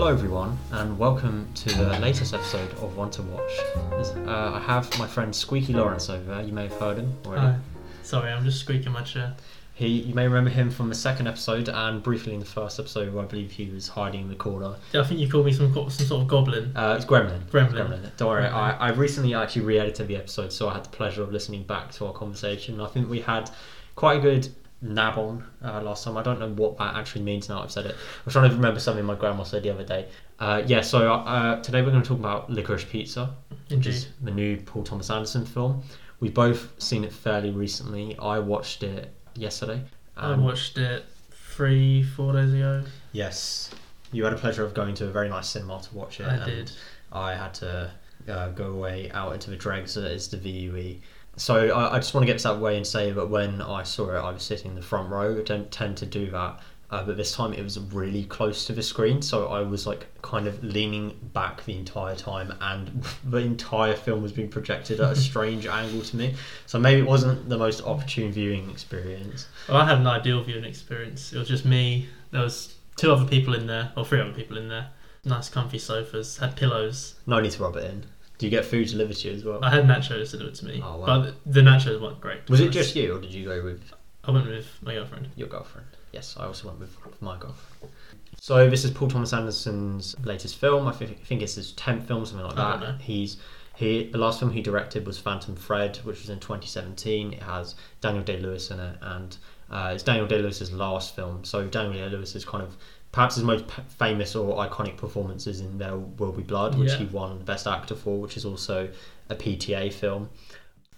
Hello, everyone, and welcome to the latest episode of One to Watch. This- Uh, I have my friend Squeaky Lawrence over there. You may have heard him already. Hi. Sorry, I'm just squeaking my chair. He, you may remember him from the second episode and briefly in the first episode, where I believe he was hiding in the corner. Yeah, I think you called me some some sort of goblin. Uh, it's Gremlin. Gremlin. Don't worry, Gremlin. I, I recently actually re-edited the episode, so I had the pleasure of listening back to our conversation. I think we had quite a good nab on uh, last time. I don't know what that actually means now I've said it. I'm trying to remember something my grandma said the other day. Uh, yeah, so uh, today we're going to talk about Licorice Pizza, which is the new Paul Thomas Anderson film. We've both seen it fairly recently. I watched it yesterday. I watched it three, four days ago. Yes, you had a pleasure of going to a very nice cinema to watch it. I and did. I had to uh, go away out into the dregs that is the VUE. So I, I just want to get this out of the way and say that when I saw it, I was sitting in the front row. I don't tend to do that. Uh, but this time it was really close to the screen, so I was like kind of leaning back the entire time, and the entire film was being projected at a strange angle to me. So maybe it wasn't the most opportune viewing experience. Well, I had an ideal viewing experience. It was just me. There was two other people in there, or three other people in there. Nice, comfy sofas. Had pillows. No need to rub it in. Do you get food delivered to you as well? I had nachos delivered to me, Oh, wow. but the nachos weren't great. Was it just you, or did you go with I went with my girlfriend. your girlfriend? Yes, I also went with my girlfriend. So this is Paul Thomas Anderson's latest film. I think, think it's his tenth film, something like I don't that. know. He's he the last film he directed was Phantom Thread, which was in 2017. It has Daniel Day Lewis in it, and uh, it's Daniel Day Lewis's last film. So Daniel Day Lewis is kind of perhaps his most p- famous or iconic performances in There Will Be Blood, which Yeah. he won Best Actor for, which is also a PTA film.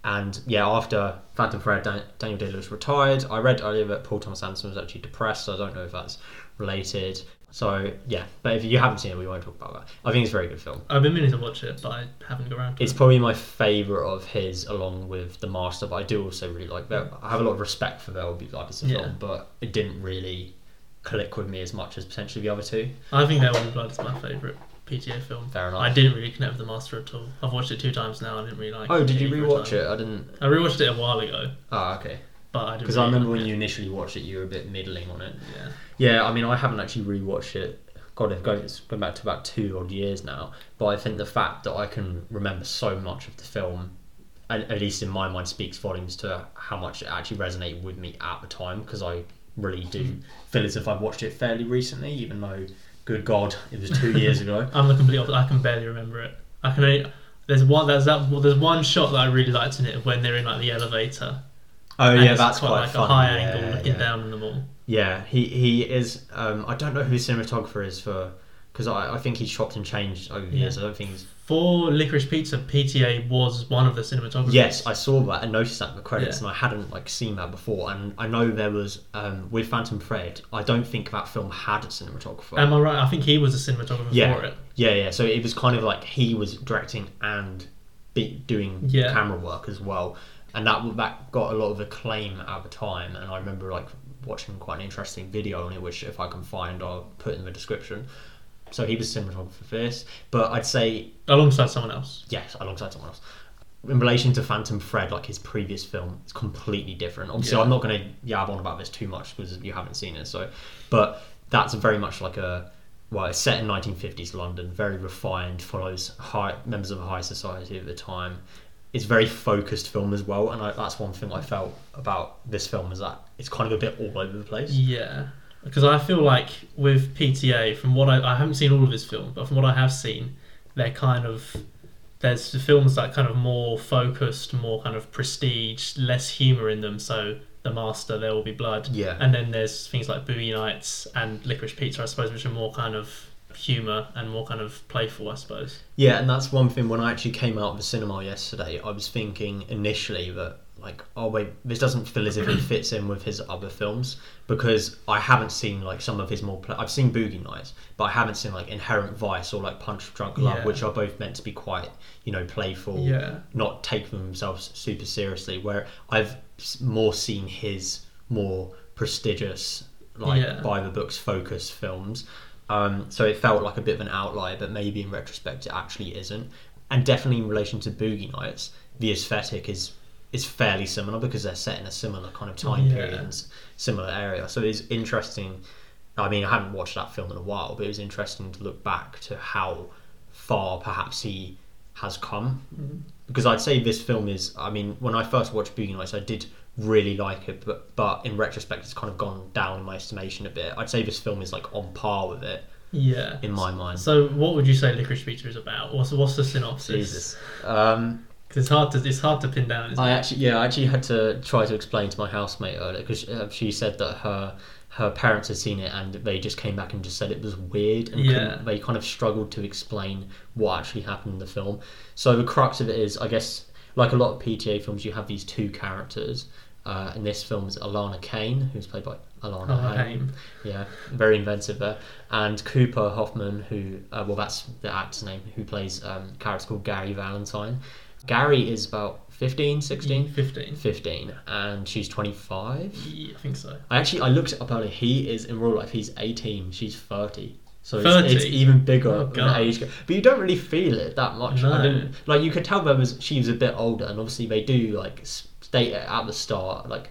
And yeah, after Phantom Thread, Dan- Daniel Day Lewis retired. I read earlier that Paul Thomas Anderson was actually depressed, so I don't know if that's related. So yeah, but if you haven't seen it, we won't talk about that. I think it's a very good film. I've been meaning to watch it, but I haven't got around to It's it. probably my favourite of his, along with The Master. But I do also really like that. I have a lot of respect for There Will Be Blood as a Yeah. film, but it didn't really click with me as much as potentially the other two. I think There Will Be Blood is my favourite PTA film. Fair enough. I didn't really connect with the Master at all. I've watched it two times now. I didn't really like. Oh, it did you either rewatch time. it? I didn't. I rewatched it a while ago, Ah, okay. but I didn't. Because I really remember like when it. you initially watched it, you were a bit middling on it. Yeah. Yeah, I mean, I haven't actually rewatched it. God, it's been back to about two odd years now. But I think the fact that I can remember so much of the film, at least in my mind, speaks volumes to how much it actually resonated with me at the time. Because I really do feel as if I've watched it fairly recently, even though, good God, it was two years ago. I'm the complete opposite. I can barely remember it. I can only. There's one. There's that. Well, there's one shot that I really liked in it when they're in like the elevator. Oh yeah, that's quite, quite, like funny. a high yeah, angle looking yeah. down on them all. Yeah, he he is. Um, I don't know who his cinematographer is for, because I, I think he's chopped and changed over the years. I don't think he's For Licorice Pizza, PTA was one of the cinematographers. Yes, I saw that and noticed that in the credits, Yeah. and I hadn't like seen that before. And I know there was um, with Phantom Thread. I don't think that film had a cinematographer. Am I right? I think he was a cinematographer Yeah. for it. yeah, yeah. So it was kind of like he was directing and be, doing Yeah. camera work as well, and that that got a lot of acclaim at the time. And I remember like watching quite an interesting video on it, which if I can find, I'll put in the description. So he was cinematographer for this, but I'd say Alongside someone else. Yes, alongside someone else. In relation to Phantom Thread, like his previous film, it's completely different. Obviously, Yeah. I'm not going to yab on about this too much because you haven't seen it. So, but that's very much like a well, it's set in 1950s London, very refined, follows high members of high society at the time. It's a very focused film as well, and I, that's one thing I felt about this film is that it's kind of a bit all over the place. Yeah, because I feel like with PTA, from what I, I haven't seen all of his films, but from what I have seen, they're kind of there's the films that are kind of more focused, more kind of prestige, less humor in them. So The Master, There Will Be Blood, Yeah. and then there's things like Boogie Nights and Licorice Pizza, I suppose, which are more kind of humor and more kind of playful, I suppose. Yeah, and that's one thing when I actually came out of the cinema yesterday, I was thinking initially that like, oh wait, this doesn't feel as if it fits in with his other films because I haven't seen like some of his more. Pla- I've seen Boogie Nights, but I haven't seen like Inherent Vice or like Punch Drunk Love, Yeah. which are both meant to be quite you know playful, Yeah. not take themselves super seriously. Where I've more seen his more prestigious like Yeah. by the books focus films. Um, so it felt like a bit of an outlier, but maybe in retrospect it actually isn't. And definitely in relation to Boogie Nights, the aesthetic is is fairly similar because they're set in a similar kind of time Yeah. period and similar area. So it's interesting I mean, I haven't watched that film in a while, but it was interesting to look back to how far perhaps he has come. Because I'd say this film is. I mean, when I first watched Boogie Nights, I did really like it, but but in retrospect, it's kind of gone down in my estimation a bit. I'd say this film is like on par with it Yeah. in my mind. So, what would you say Licorice Pizza is about? What's what's the synopsis? Jesus. Um, 'Cause it's hard to it's hard to pin down. Isn't I it? actually, yeah, I actually had to try to explain to my housemate earlier because uh, she said that her her parents had seen it and they just came back and just said it was weird and Yeah. they kind of struggled to explain what actually happened in the film. So the crux of it is, I guess, like a lot of PTA films, you have these two characters. Uh, in this film is Alana Kane, who's played by Alana Oh. Haim. Yeah, very inventive there. And Cooper Hoffman, who, uh, well, that's the actor's name, who plays um, a character called Gary Valentine. Gary is about 15, 16? 15. 15, and she's 25. Yeah, I think so. I actually, I looked up earlier. He is, in real life, he's 18, she's 30. So it's, it's even bigger Oh, an age gap. But you don't really feel it that much. No. I didn't, like, you could tell there was, she was a bit older, and obviously they do, like, state it at the start. Like,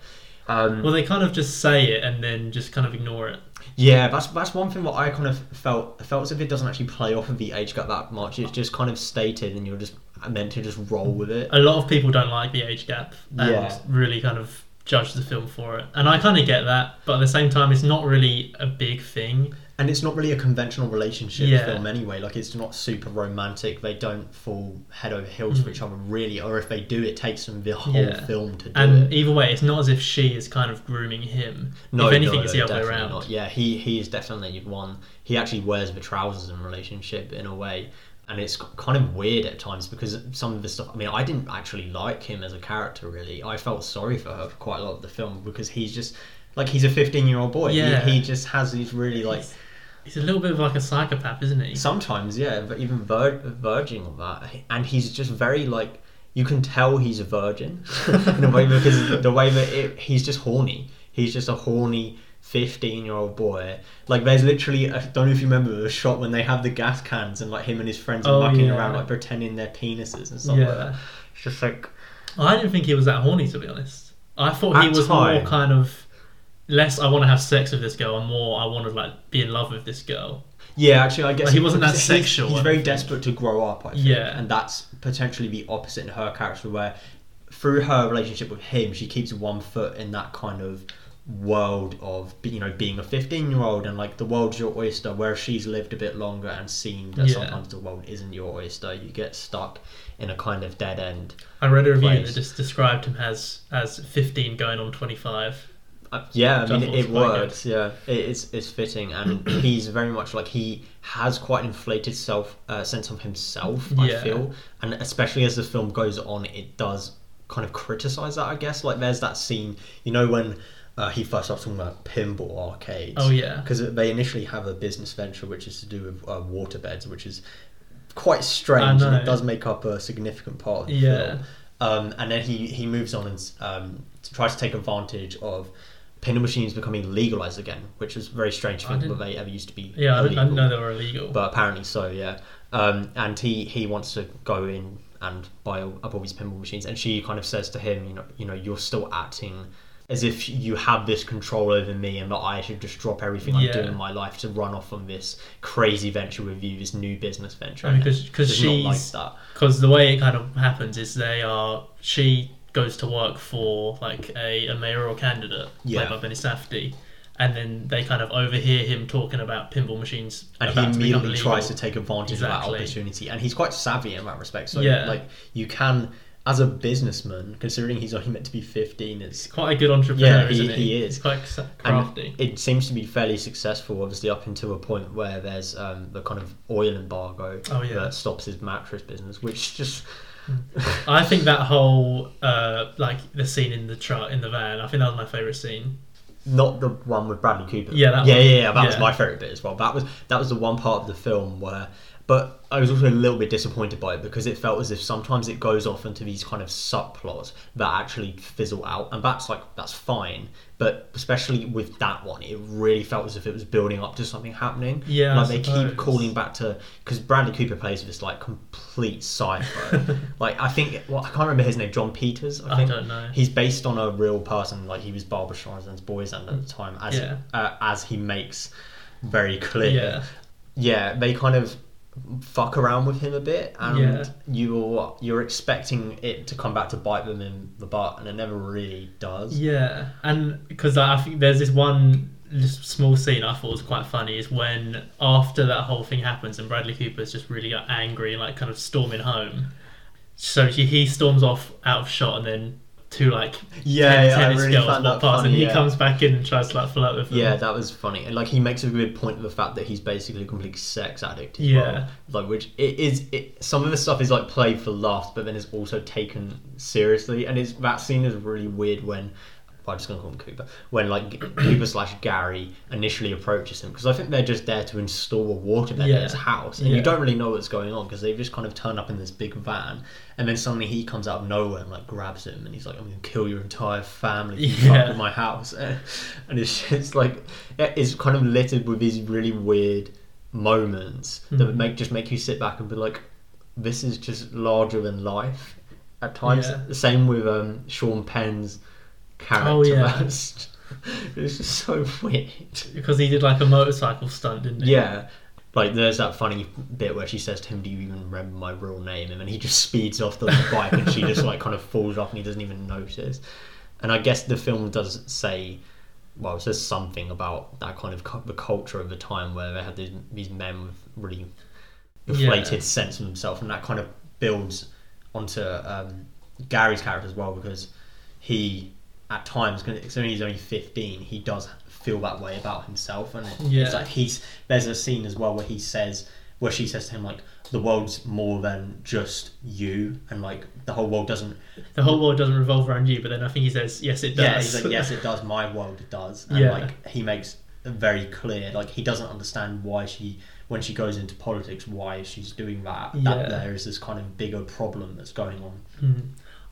um, Well, they kind of just say it and then just kind of ignore it. Yeah, that's that's one thing What I kind of felt felt as if it doesn't actually play off of the age gap that much. It's just kind of stated, and you're just meant to just roll with it. A lot of people don't like the age gap and Yeah. really kind of judge the film for it. And I kind of get that, but at the same time, it's not really a big thing. And it's not really a conventional relationship Yeah. film anyway. Like it's not super romantic. They don't fall head over heels for Mm. each other really, or if they do, it takes them the whole Yeah. film to do And it. either way, it's not as if she is kind of grooming him. No, if anything, no, it's the other way definitely around. Not. Yeah, he he is definitely one. He actually wears the trousers in relationship in a way, and it's kind of weird at times because some of the stuff. I mean, I didn't actually like him as a character really. I felt sorry for her for quite a lot of the film because he's just like he's a 15 year old boy. Yeah. He, he just has these really like. He's, he's a little bit of like a psychopath, isn't he? Sometimes, yeah, but even ver- verging on that, and he's just very like you can tell he's a virgin in a way because the way that it, he's just horny. He's just a horny fifteen-year-old boy. Like there's literally, I don't know if you remember the shot when they have the gas cans and like him and his friends are Oh, mucking yeah. around like pretending they're penises and stuff like Yeah. that. It's just like I didn't think he was that horny, to be honest. I thought he was time. more kind of less. I want to have sex with this girl, and more I want to like be in love with this girl. Yeah, actually, I guess Like, he wasn't that he's- sexual, He's I very desperate to grow up. I think, Yeah. and that's potentially the opposite in her character, where through her relationship with him, she keeps one foot in that kind of world of you know being a 15 year old and like the world's your oyster where she's lived a bit longer and seen that Yeah. sometimes the world isn't your oyster you get stuck in a kind of dead end I read a review Place. that just described him as as 15 going on 25. Uh, yeah, I mean it works. Yeah, it, it's it's fitting, and he's very much like he has quite an inflated self uh, sense of himself. I feel, and especially as the film goes on, it does kind of criticize that. I guess like there's that scene, you know, when uh, he first starts talking about pinball arcades. Oh yeah, because they initially have a business venture which is to do with uh, waterbeds, which is quite strange, and it does make up a significant part of the Yeah. film. Um, and then he, he moves on and um, tries to take advantage of pinball machines becoming legalized again, which is very strange to I that they ever used to be yeah. I I didn't illegal. know they were illegal. But apparently so, yeah. Um, and he, he wants to go in and buy up all these pinball machines, and she kind of says to him, you know, you know, you're still acting as if you have this control over me, and that I should just drop everything I'm doing in my life to run off on this crazy venture with you, this new business venture. I mean, And 'cause- 'cause it's not like she's- that. because the way it kind of happens is they are she goes to work for like a, a mayoral candidate Yeah. played by Benny Safdie and then they kind of overhear him talking about pinball machines and he immediately tries to take advantage of that opportunity and he's quite savvy in that respect so Yeah. like you can as a businessman considering he's only meant to be 15 it's quite a good entrepreneur Yeah, he- he, he is. He's quite sa- and crafty it seems to be fairly successful obviously up until a point where there's um, the kind of oil embargo Oh, yeah. that stops his mattress business which just I think that whole uh, like the scene in the truck in the van I think that was my favourite scene not the one with Bradley Cooper. Yeah, that yeah, one. yeah, yeah. That was my favorite bit as well. That was that was the one part of the film where, but I was also a little bit disappointed by it because it felt as if sometimes it goes off into these kind of subplots that actually fizzle out, and that's like that's fine. But especially with that one, it really felt as if it was building up to something happening. Yeah, I like they keep calling back to because Bradley Cooper plays this like complete psycho. like I think, well, I can't remember his name. Jon Peters. I I don't know He's based on a real person, like he was Barbra Streisand's boyfriend at the time, as Yeah. uh, as he makes very clear. Yeah. yeah, they kind of fuck around with him a bit, and Yeah. you're you're expecting it to come back to bite them in the butt, and it never really does. Yeah, and because I think there's this one just small scene I thought was quite funny is when after that whole thing happens and Bradley Cooper's just really got angry and like kind of storming home. So he, he storms off out of shot and then two like Yeah, ten- yeah, I tennis really girls that funny, and he yeah. comes back in and tries to like flirt with them. Yeah, that was funny, and like he makes a good point of the fact that he's basically a complete sex addict. As Yeah. well. like which it is. It, some of the stuff is like played for laughs, but then it's also taken seriously, and it's that scene is really weird when. Well, I'm just gonna call him Cooper. When like Cooper slash Gary initially approaches him because I think they're just there to install a waterbed Yeah. at his house, and Yeah. you don't really know what's going on because they've just kind of turned up in this big van, and then suddenly he comes out of nowhere and like grabs him, and he's like, "I'm gonna kill your entire family. if You Yeah. my house," and it's just like it's kind of littered with these really weird moments that Mhm. make just make you sit back and be like, "This is just larger than life." At times, Yeah. the same with um, Sean Penn's character. Oh, yeah. That's- it's just so weird. because he did like a motorcycle stunt, didn't he? Yeah. Like there's that funny bit where she says to him, "Do you even remember my real name?" And then he just speeds off the bike, and she just like kind of falls off, and he doesn't even notice. And I guess the film does say, well, it says something about that kind of cu- the culture of the time where they had these, these men with really inflated Yeah. sense of himself, and that kind of builds onto um, Gary's character as well because he at times, because he's only 15, he does feel that way about himself, and it- Yeah. it's like he's there's a scene as well where he says where she says to him like the world's more than just you and like the whole world doesn't The whole world doesn't revolve around you, but then I think he says, "Yes, it does." yeah he's like yes it does my world does and Yeah. like he makes very clear like he doesn't understand why she when she goes into politics why she's doing that Yeah. that there is this kind of bigger problem that's going on Hmm.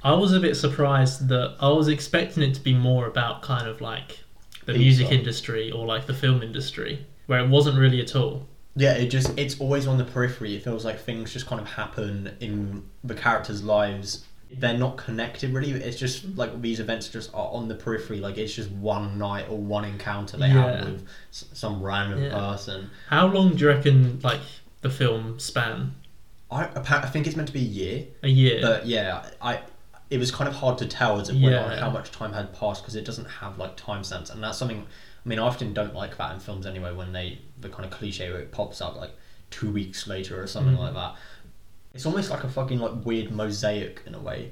I was a bit surprised that I was expecting it to be more about kind of like the music song. industry or like the film industry, where it wasn't really at all. Yeah, it just it's always on the periphery. It feels like things just kind of happen in the characters' lives. They're not connected really. It's just mm. like these events just are on the periphery. Like it's just one night or one encounter they Yeah. have with s- some random Yeah. person. How long do you reckon like the film span? I appa- I think it's meant to be a year, A year. but yeah, I it was kind of hard to tell as it went on how much time had passed because it doesn't have like timestamps, and that's something. I mean, I often don't like that in films anyway when they the kind of cliche where it pops up like two weeks later or something Mm. like that. It's almost like a fucking like weird mosaic in a way,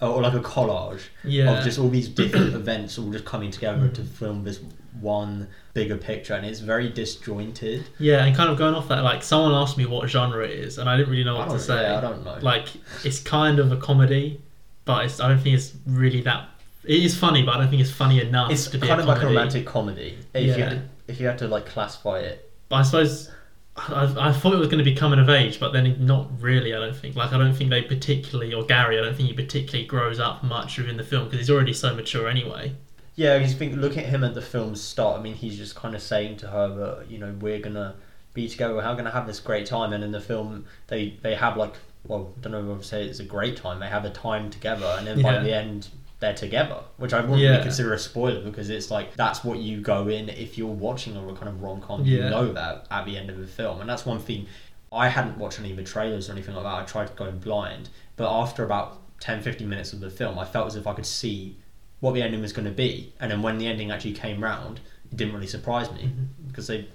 or like a collage yeah. of just all these different events all just coming together Mm. to film this one bigger picture, and it's very disjointed. yeah, and kind of going off that, like someone asked me what genre it is, and I didn't really know what to say. yeah, I don't know. Like it's kind of a comedy, but it's, I don't think it's really that. It is funny, but I don't think it's funny enough it's to be kind of like a romantic comedy. If you Yeah. had to, if you had to like classify it But I suppose I, I thought it was going to be coming of age, but then not really. I don't think. Like I don't think they particularly, or Gary, I don't think he particularly grows up much within the film because he's already so mature anyway. Yeah, you think look at him at the film's start. I mean, he's just kind of saying to her that you know we're gonna be together, we're gonna have this great time, and in the film they they have like well, I don't know if I would say it's a great time. They have a time together, and then by the end they're together, which I wouldn't Yeah. really consider a spoiler because it's like that's what you go in if you're watching a kind of rom com. You know that at the end of the film, and that's one thing. I hadn't watched any of the trailers or anything like that. I tried going blind, but after about 10, 15 minutes of the film, I felt as if I could see what the ending was going to be. And then when the ending actually came round, it didn't really surprise me mm-hmm. because they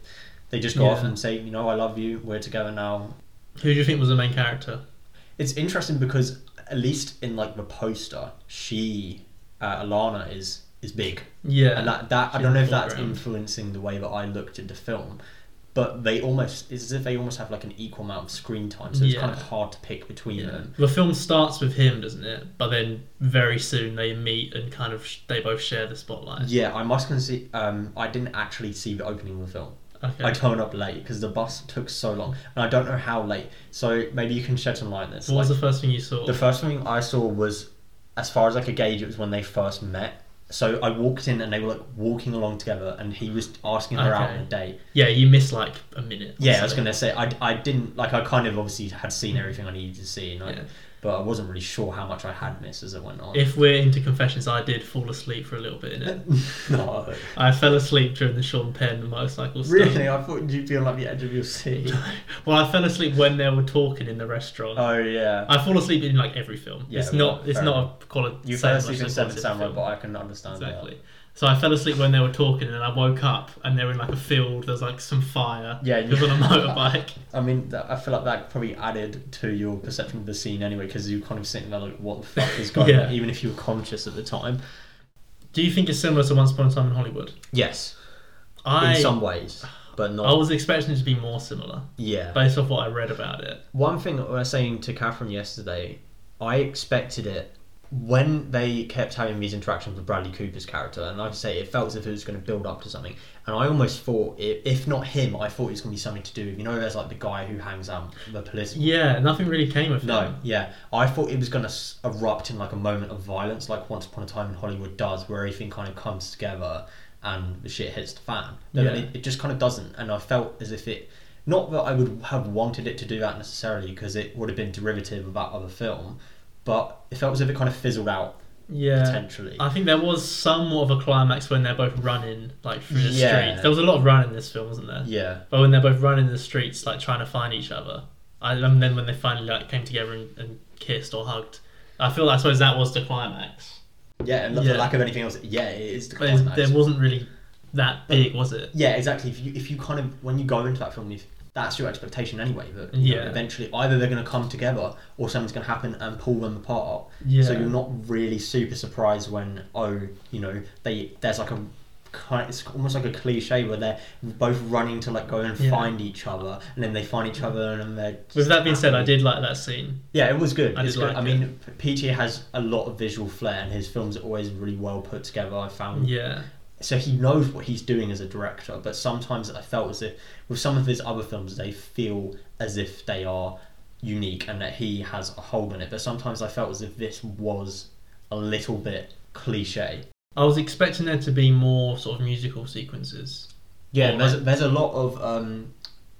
they just go off and say, you know, I love you, we're together now. Who do you think was the main character? It's interesting because at least in like the poster, she uh, Alana is is big, Yeah, and that that I don't know if that's foreground. influencing the way that I looked at the film. But they almost it's as if they almost have like an equal amount of screen time, so it's kind of hard to pick between yeah. them. The film starts with him, doesn't it? But then very soon they meet and kind of sh- they both share the spotlight. Yeah, I must concede. Um, I didn't actually see the opening of the film. Okay. I turned up late because the bus took so long, and I don't know how late. So maybe you can shed some light on this. what was the first thing you saw? the first thing I saw was, as far as I could gauge, it was when they first met. So I walked in and they were like walking along together, and he was asking her out on a date. yeah, you missed like a minute. Yeah, I was gonna say I, I didn't like I kind of obviously had seen everything I needed to see, and I, Yeah. But I wasn't really sure how much I had missed as it went on. If we're into confessions, I did fall asleep for a little bit in it. no, I fell asleep during the Sean Penn motorcycle stuff. really, I thought you'd be on like the edge of your seat. Well, I fell asleep when they were talking in the restaurant. oh yeah, I fall asleep in like every film. Yeah, it's well, not. It's not a quality. you fell as asleep in Seven Samurai, but I can understand Exactly. So I fell asleep when they were talking, and I woke up and they were in like a field. There's like some fire. Yeah, was on a motorbike. I mean, I feel like that probably added to your perception of the scene anyway, because you're kind of sitting there like, what the fuck is going Yeah. on, even if you were conscious at the time. Do you think it's similar to Once Upon a Time in Hollywood? Yes, I in some ways, but not. I was expecting it to be more similar yeah. based off what I read about it. One thing I was saying to Catherine yesterday, I expected it when they kept having these interactions with Bradley Cooper's character, and like I say, it felt as if it was going to build up to something. And I almost thought, if not him, I thought it was going to be something to do with, you know, there's like the guy who hangs out, the political. Yeah, nothing really came of that. No, it. yeah. I thought it was going to erupt in like a moment of violence, like Once Upon a Time in Hollywood does, where everything kind of comes together and the shit hits the fan. No, Yeah. it, it just kind of doesn't. And I felt as if it, not that I would have wanted it to do that necessarily, because it would have been derivative of that other film, but it felt as if it kind of fizzled out Yeah. potentially. I think there was somewhat of a climax when they're both running like through the Yeah. streets. There was a lot of running in this film, wasn't there? yeah. But when they're both running the streets, like trying to find each other, I, and then when they finally like came together and, and kissed or hugged, I feel I suppose that was the climax. Yeah, and Yeah. lack of anything else, yeah, it is the climax. there wasn't really that big, was it? Yeah, exactly. If you if you kind of when you go into that film, if that's your expectation anyway, that you know, Yeah. eventually either they're going to come together or something's going to happen and pull them apart. Yeah. So you're not really super surprised when oh you know they there's like a kind it's almost like a cliche where they're both running to like go and Yeah. find each other and then they find each other and they're With that being said, I did like that scene. Yeah, it was good. I it's did good. like I it. mean, PTA has a lot of visual flair, and his films are always really well put together. I found Yeah. So he knows what he's doing as a director but sometimes i felt as if with some of his other films they feel as if they are unique and that he has a hold on it. But sometimes i felt as if this was a little bit cliche. I was expecting there to be more sort of musical sequences. yeah there's, like- there's a lot of um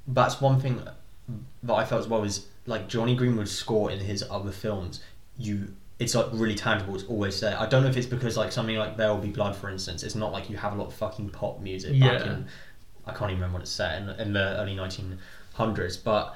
that's one thing that i felt as well is like jonny greenwood's score in his other films. You it's like really tangible it's always there i don't know if it's because like something like there will be blood for instance it's not like you have a lot of fucking pop music back Yeah. in i can't even remember what it's set in, in the early 1900s but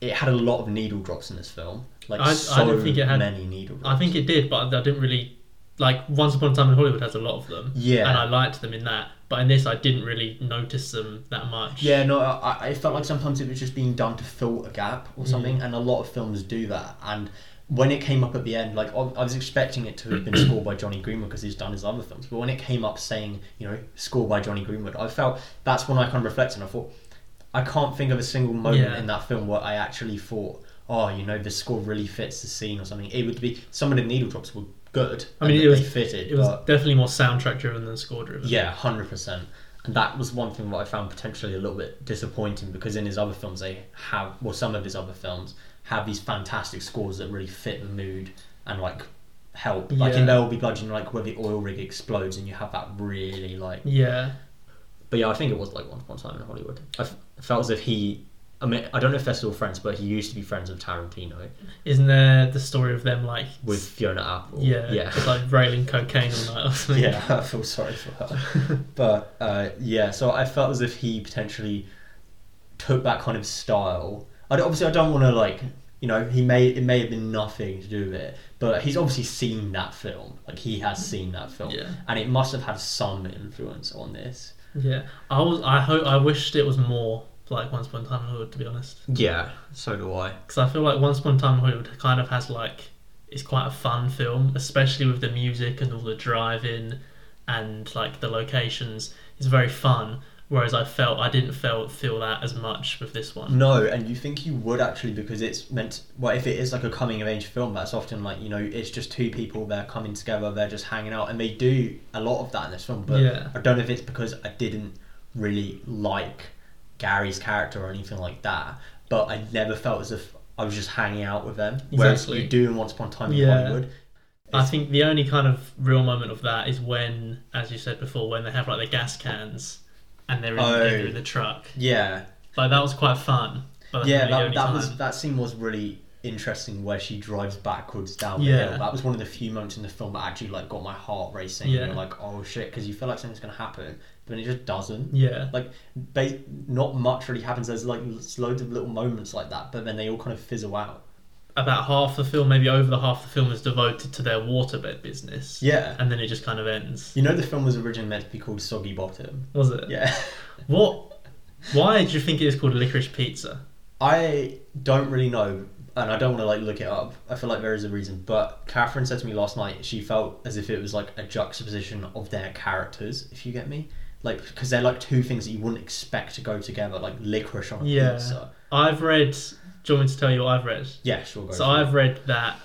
it had a lot of needle drops in this film like I- I so didn't think it had- many needle drops I think it did, but I didn't really like. Once Upon a Time in Hollywood has a lot of them, yeah and I liked them in that. But in this, I didn't really notice them that much. Yeah, no, I, I felt like sometimes it was just being done to fill a gap or Mm. something, and a lot of films do that. And when it came up at the end, like I was expecting it to have been scored by Jonny Greenwood because he's done his other films, but when it came up saying, you know, scored by Jonny Greenwood, I felt that's when I kind of reflected. and I thought, I can't think of a single moment Yeah. in that film where I actually thought, oh, you know, the score really fits the scene or something. It would be some of the needle drops were good. I mean, it was- fitted, It was definitely more soundtrack driven than score driven. yeah, hundred percent. And that was one thing that I found potentially a little bit disappointing because in his other films they have, well, some of his other films have these fantastic scores that really fit the mood and like help. Like in Yeah. There Will Be Blood, you know, like where the oil rig explodes and you have that really like. Yeah. But yeah, I think it was like Once Upon a Time in Hollywood. I f- felt as if he. I mean, I don't know if they're still friends, but he used to be friends with Tarantino Isn't there the story of them like with Fiona Apple. yeah, yeah. just, like railing cocaine all night or something? yeah, I feel sorry for her. but uh, yeah, so I felt as if he potentially took that kind of style. I don't, obviously I don't want to like you know he may it may have been nothing to do with it, but he's obviously seen that film. Like he has seen that film, Yeah. and it must have had some influence on this. Yeah. I was. I hope. I wished it was more like Once Upon a Time in Hollywood, to be honest, Yeah, so do I. because I feel like Once Upon a Time in Hollywood kind of has like it's quite a fun film, especially with the music and all the driving and like the locations. It's very fun. Whereas I felt I didn't feel feel that as much with this one. No, and you think you would actually because it's meant. Well, if it is like a coming of age film, that's often like you know it's just two people they're coming together, they're just hanging out, and they do a lot of that in this film. But Yeah. I don't know if it's because I didn't really like Gary's character or anything like that, but I never felt as if I was just hanging out with them. Whereas you do in Once Upon a Time in Yeah. Hollywood. I think the only kind of real moment of that is when, as you said before, when they have like the gas cans and they're in, Oh. they're in oh. the truck. Yeah, Like that was quite fun. But yeah, that, that was that scene was really interesting where she drives backwards down the Yeah. hill. That was one of the few moments in the film that actually like got my heart racing. Yeah. You're like, oh shit, because you feel like something's gonna happen, but it just doesn't. Yeah. Like, ba- not much really happens. There's like loads of little moments like that, but then they all kind of fizzle out. About half the film, maybe over the half the film, is devoted to their waterbed business. Yeah. And then it just kind of ends. You know, the film was originally meant to be called Soggy Bottom. Was it? Yeah. What? Why do you think it is called licorice pizza? I don't really know, and I don't want to like look it up. I feel like there is a reason, but Catherine said to me last night she felt as if it was like a juxtaposition of their characters. If you get me, like because they're like two things that you wouldn't expect to go together, like licorice on a Yeah. pizza. I've read. Do you want me to tell you what I've read? Yeah, sure. Go So. I've read that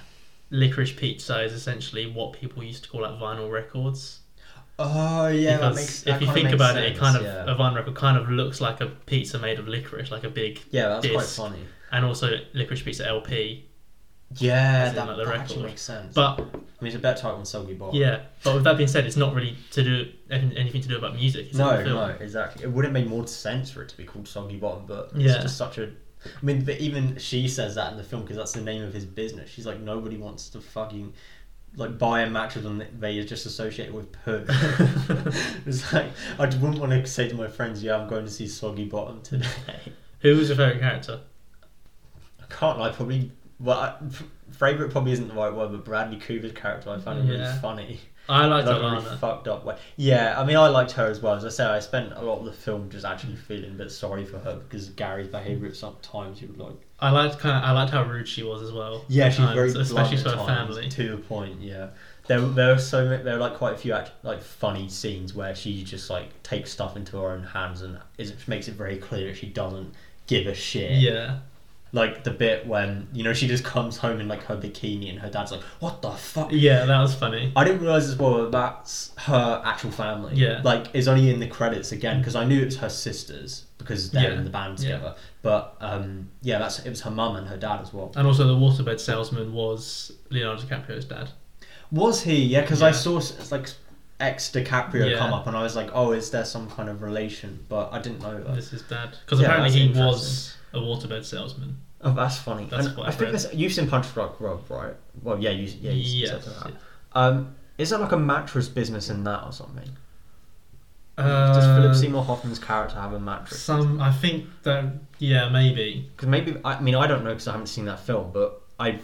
licorice pizza is essentially what people used to call like vinyl records. Oh yeah, that because makes. if you think about it, it kind of yeah. a vinyl record kind of looks like a pizza made of licorice, like a big, yeah, that's quite funny. and also licorice pizza LP. Yeah, in, that, like, that actually makes sense. But I mean, it's a better title than Soggy Bottom. yeah, but with that being said, it's not really to do anything to do about music. It's No, no, exactly. It would have made more sense for it to be called Soggy Bottom, but Yeah. it's just such a. I mean, but even she says that in the film because that's the name of his business. She's like, nobody wants to fucking like buy a mattress and they just associate it with poo. it's like I wouldn't want to say to my friends, "Yeah, I'm going to see Soggy Bottom today." Who was your favorite character? I can't lie, probably. Well, I, f- favorite probably isn't the right word, but Bradley Cooper's character I found Yeah. really funny. I liked like a really fucked up way. Yeah, I mean, I liked her as well. As I said, I spent a lot of the film just actually mm. feeling a bit sorry for her because Gary's behaviour at some times you would like. I liked kind of I liked how rude she was as well. Yeah, she's times, very especially blunt to at her times, family. To the point, yeah. There, there are so many, there are like quite a few act, like funny scenes where she just like takes stuff into her own hands and is, makes it very clear that she doesn't give a shit. Yeah, Like the bit when you know she just comes home in like her bikini and her dad's like, "What the fuck?" yeah, that was funny. I didn't realize as well that that's her actual family. Yeah. Like, it's only in the credits again because I knew it was her sisters because they're Yeah, in the band yeah. together. But um, yeah, that's it was her mum and her dad as well. And also, the waterbed salesman was Leonardo DiCaprio's dad. Was he? Yeah, because I Yeah. saw s- like ex DiCaprio Yeah. come up and I was like, oh, is there some kind of relation? But I didn't know that. This is bad because Yeah, apparently he was a waterbed salesman. Oh, that's funny. That's and I think that's, you've seen Punch Drunk Love, right? Well, yeah, you yeah you Yes. said that. Um, is there like a mattress business in that or something? Uh, Does Philip Seymour Hoffman's character have a mattress? Some, I think that yeah, maybe. Because maybe I mean I don't know because I haven't seen that film, but I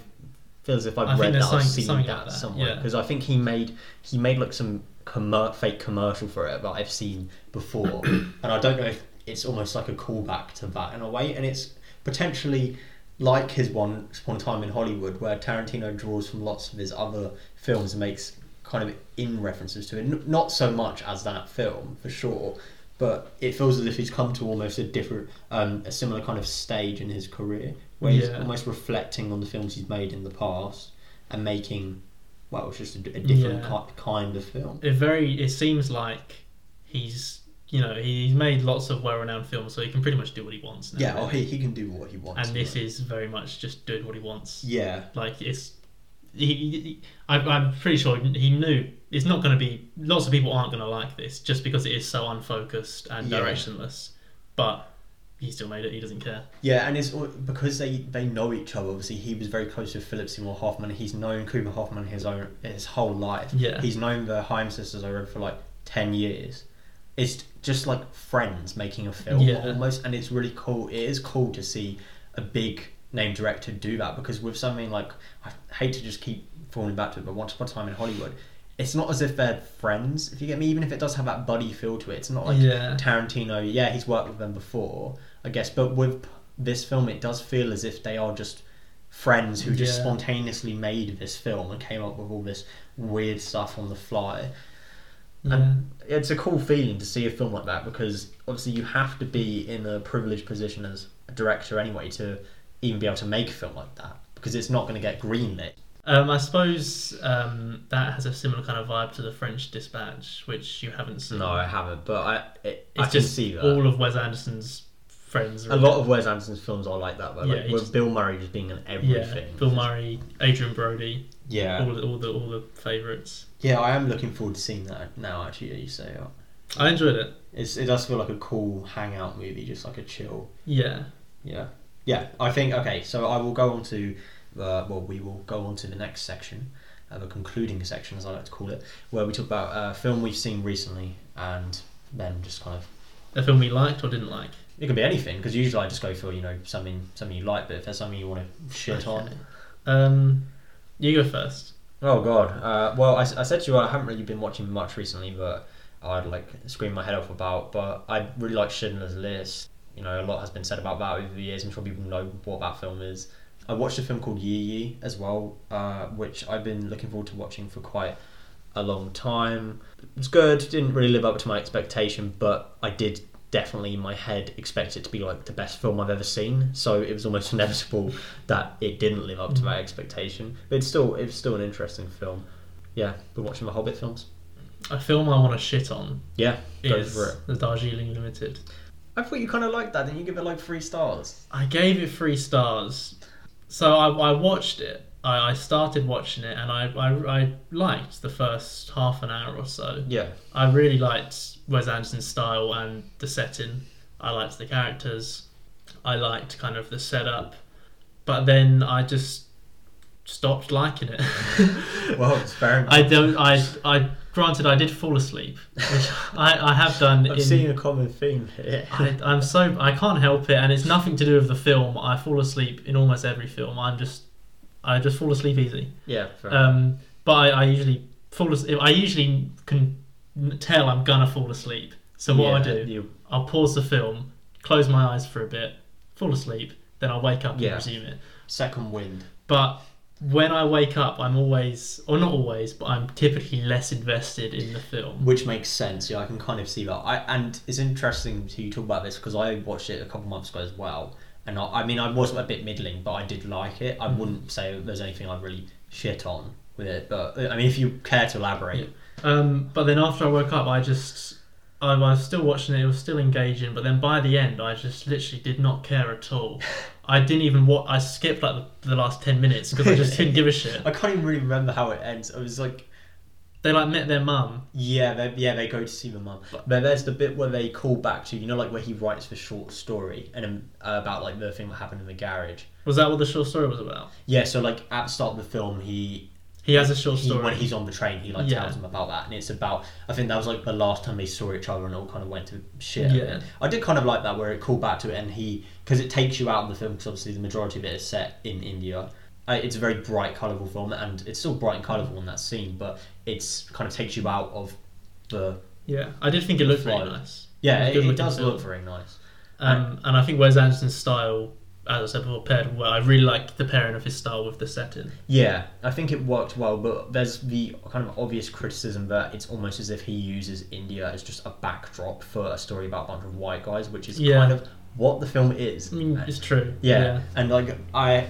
feel as if I've I read that or seen that, like that, somewhere. yeah. Because I think he made he made like some commer- fake commercial for it that I've seen before, and I don't know if it's almost like a callback to that in a way, and it's potentially like his Once Upon a Time in Hollywood, where Tarantino draws from lots of his other films and makes kind of in references to it. N- not so much as that film for sure, but it feels as if he's come to almost a different, um, a similar kind of stage in his career, where he's almost reflecting on the films he's made in the past and making, well, it's just a, a different Yeah. ki- kind of film. It very. It seems like he's you know he's made lots of well-renowned films, so he can pretty much do what he wants now. Yeah, oh, he, he can do what he wants. and this right? is very much just doing what he wants. yeah, Like it's, he, he, I, I'm pretty sure he knew it's not going to be. Lots of people aren't going to like this just because it is so unfocused and Yeah. directionless. But he still made it. He doesn't care. yeah, and it's because they they know each other. Obviously, he was very close with Philip Seymour Hoffman. He's known Cooper Hoffman his own his whole life. Yeah. he's known the Haim sisters I read for like ten years. It's just like friends making a film Yeah. almost, and it's really cool. It is cool to see a big name director do that because with something like I hate to just keep falling back to it, but Once Upon a Time in Hollywood, it's not as if they're friends. If you get me, even if it does have that buddy feel to it, it's not like Yeah. Tarantino. Yeah, he's worked with them before, I guess, but with this film, it does feel as if they are just friends who just Yeah. spontaneously made this film and came up with all this weird stuff on the fly. Yeah. And it's a cool feeling to see a film like that because obviously you have to be in a privileged position as a director anyway to even be able to make a film like that because it's not going to get greenlit. Um, I suppose um, that has a similar kind of vibe to the French Dispatch, which you haven't seen. No, I haven't, but I it, it's I just see that. all of Wes Anderson's friends. a lot of Wes Anderson's films are like that, though. Like, he with just- Bill Murray just being in yeah, everything. Bill Murray, Adrien Brody, Yeah, all the all the all the favourites. yeah, I am looking forward to seeing that now. Actually, that you say it. I enjoyed it. It's, it does feel like a cool hangout movie, just like a chill. Yeah, Yeah, yeah. I think okay. So I will go on to uh, well, we will go on to the next section, uh, the concluding section, as I like to call it, where we talk about a film we've seen recently and then just kind of. A film we liked or didn't like. It could be anything because usually I just go for you know something something you like, but if there's something you want to shit on. Um, you go first. Oh god. Uh, well, I, I said to you I haven't really been watching much recently, but I'd like scream my head off about. But I really like Schindler's List. You know, a lot has been said about that over the years. I'm sure people know what that film is. I watched a film called Yi Yi as well, uh, which I've been looking forward to watching for quite a long time. It was good. Didn't really live up to my expectation, but I did definitely in my head expect it to be like the best film I've ever seen. So it was almost inevitable that it didn't live up to my mm. expectation. But it's still it's still an interesting film. Yeah, been watching the Hobbit films. A film I want to shit on Yeah, go is for it. The Darjeeling Limited. I thought you kind of liked that. Didn't you give it like three stars? I gave it three stars. So I, I watched it. I, I started watching it and I, I, I liked the first half an hour or so. Yeah, I really liked Wes Anderson's style and the setting. I liked the characters. I liked kind of the setup. But then I just stopped liking it. well, it's fair enough. I don't. I. I. Granted, I did fall asleep, which I, I have done. I'm in, seeing a common theme here. I, I'm so I can't help it, and it's nothing to do with the film. I fall asleep in almost every film. I'm just, I just fall asleep easy. yeah. Um, but I, I usually fall asleep. I usually can tell I'm gonna fall asleep. So what I do, You, I'll pause the film, close my eyes for a bit, fall asleep, then I'll wake up and resume it. second wind. But when I wake up, I'm always, or not always, but I'm typically less invested in the film. Which makes sense. Yeah, I can kind of see that. I and it's interesting to you talk about this because I watched it a couple months ago as well, and I, I mean I was a bit middling, but I did like it. I Mhm. wouldn't say there's anything I really shit on with it, but I mean if you care to elaborate, Um, but then after I woke up, I just, I was still watching it. It was still engaging. But then by the end, I just literally did not care at all. I didn't even watch. I skipped like the, the last ten minutes because I just didn't give a shit. I can't even really remember how it ends. I was like, They like met their mum. yeah, they, yeah, they go to see the mum. But there's the bit where they call back to you know like where he writes the short story and um, about like the thing that happened in the garage. Was that what the short story was about? Yeah, so like at the start of the film, he He has a short he, story. when he's on the train, he like Yeah. tells them about that, and it's about. I think that was like the last time they saw each other, and all kind of went to shit. Yeah. I did kind of like that where it called back to it, and he because it takes you out of the film because obviously the majority of it is set in India. Uh, it's a very bright, colourful film, and it's still bright and colourful in that scene, but it's kind of takes you out of the. yeah, I did think it looked very nice. Yeah, It it, it does film. look very nice. Um, and I think Wes Anderson's style, as I said before, paired well. I really like the pairing of his style with the setting. Yeah, I think it worked well, but there's the kind of obvious criticism that it's almost as if he uses India as just a backdrop for a story about a bunch of white guys, which is Yeah. kind of what the film is. I mean, it's true. yeah. and like I,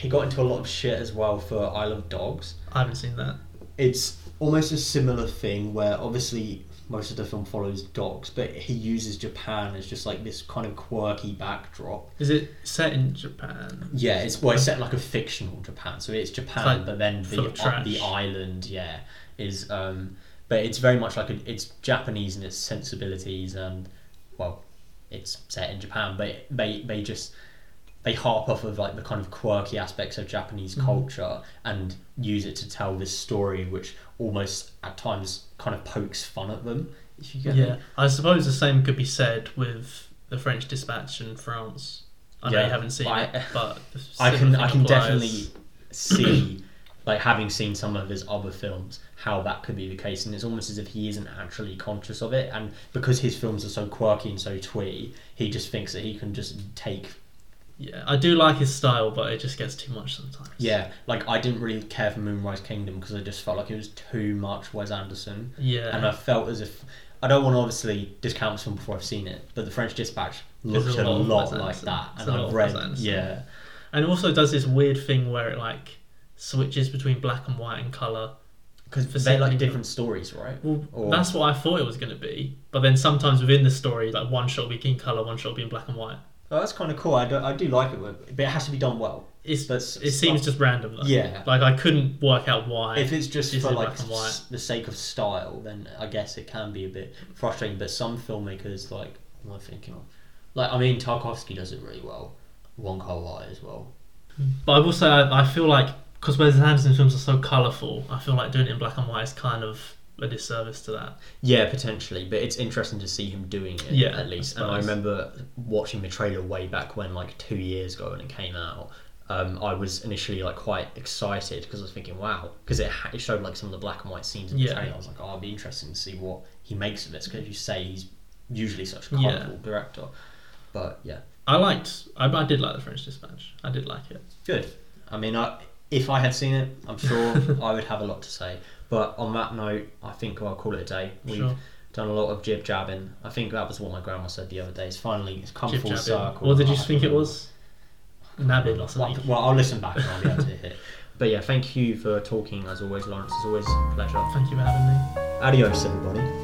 he got into a lot of shit as well for Isle of Dogs. I haven't seen that. It's almost a similar thing where obviously most of the film follows dogs, but he uses Japan as just like this kind of quirky backdrop. Is it set in Japan? Yeah, it's well, it's set like a fictional Japan, so it's Japan, like but then the trash. the island, yeah, is um, but it's very much like a, it's Japanese in its sensibilities, and well, it's set in Japan, but they they just they harp off of like the kind of quirky aspects of Japanese Mhm. culture and use it to tell this story, which almost at times kind of pokes fun at them. If you get Yeah, me. I suppose the same could be said with the French Dispatch in France. I know Yeah, you haven't seen I- it, but I can I can applies. definitely see like having seen some of his other films how that could be the case and it's almost as if he isn't actually conscious of it and because his films are so quirky and so twee he just thinks that he can just take Yeah, I do like his style, but it just gets too much sometimes. yeah like I didn't really care for Moonrise Kingdom because I just felt like it was too much Wes Anderson yeah. and I felt as if I don't want to obviously discount this film before I've seen it but the French Dispatch looks a a lot lot like that There's and I've read yeah and it also does this weird thing where it like switches between black and white and color. because they're like different stories right Well, Or- that's what I thought it was going to be, but then sometimes within the story, like one shot will be in color, one shot will be in black and white. Oh, that's kind of cool. I do, I do like it, but it has to be done well. It's it seems just random. Though. Yeah. like I couldn't work out why. If it's just for like black and white. s- the sake of style, then I guess it can be a bit frustrating. But some filmmakers, like, what am I thinking of? Like, I mean, Tarkovsky does it really well. Wong Kar Wai as well. But I will say, I, I feel like because Wes Anderson films are so colourful, I feel like doing it in black and white is kind of a disservice to that. Yeah, potentially, but it's interesting to see him doing it Yeah, at least. I and I remember watching the trailer way back when, like two years ago, when it came out. Um, I was initially like quite excited because I was thinking, wow, because it, ha- it showed like some of the black and white scenes in the Yeah. trailer. I was like, oh, it'll be interesting to see what he makes of this because you say he's usually such a Yeah. colourful director. But yeah, I liked, I, I did like the French Dispatch. I did like it. good. I mean, I, if I had seen it, I'm sure I would have a lot to say. But on that note, I think I'll call it a day. We've Sure. done a lot of jib jabbing. I think that was what my grandma said the other day. It's finally it's come Jib full jabbing. circle. What did you I think it was? Nabbing or Well, something. well, I'll listen back and I'll be able to hit. But yeah, thank you for talking as always, Lawrence. It's always a pleasure. Thank you for having me. Adios, everybody.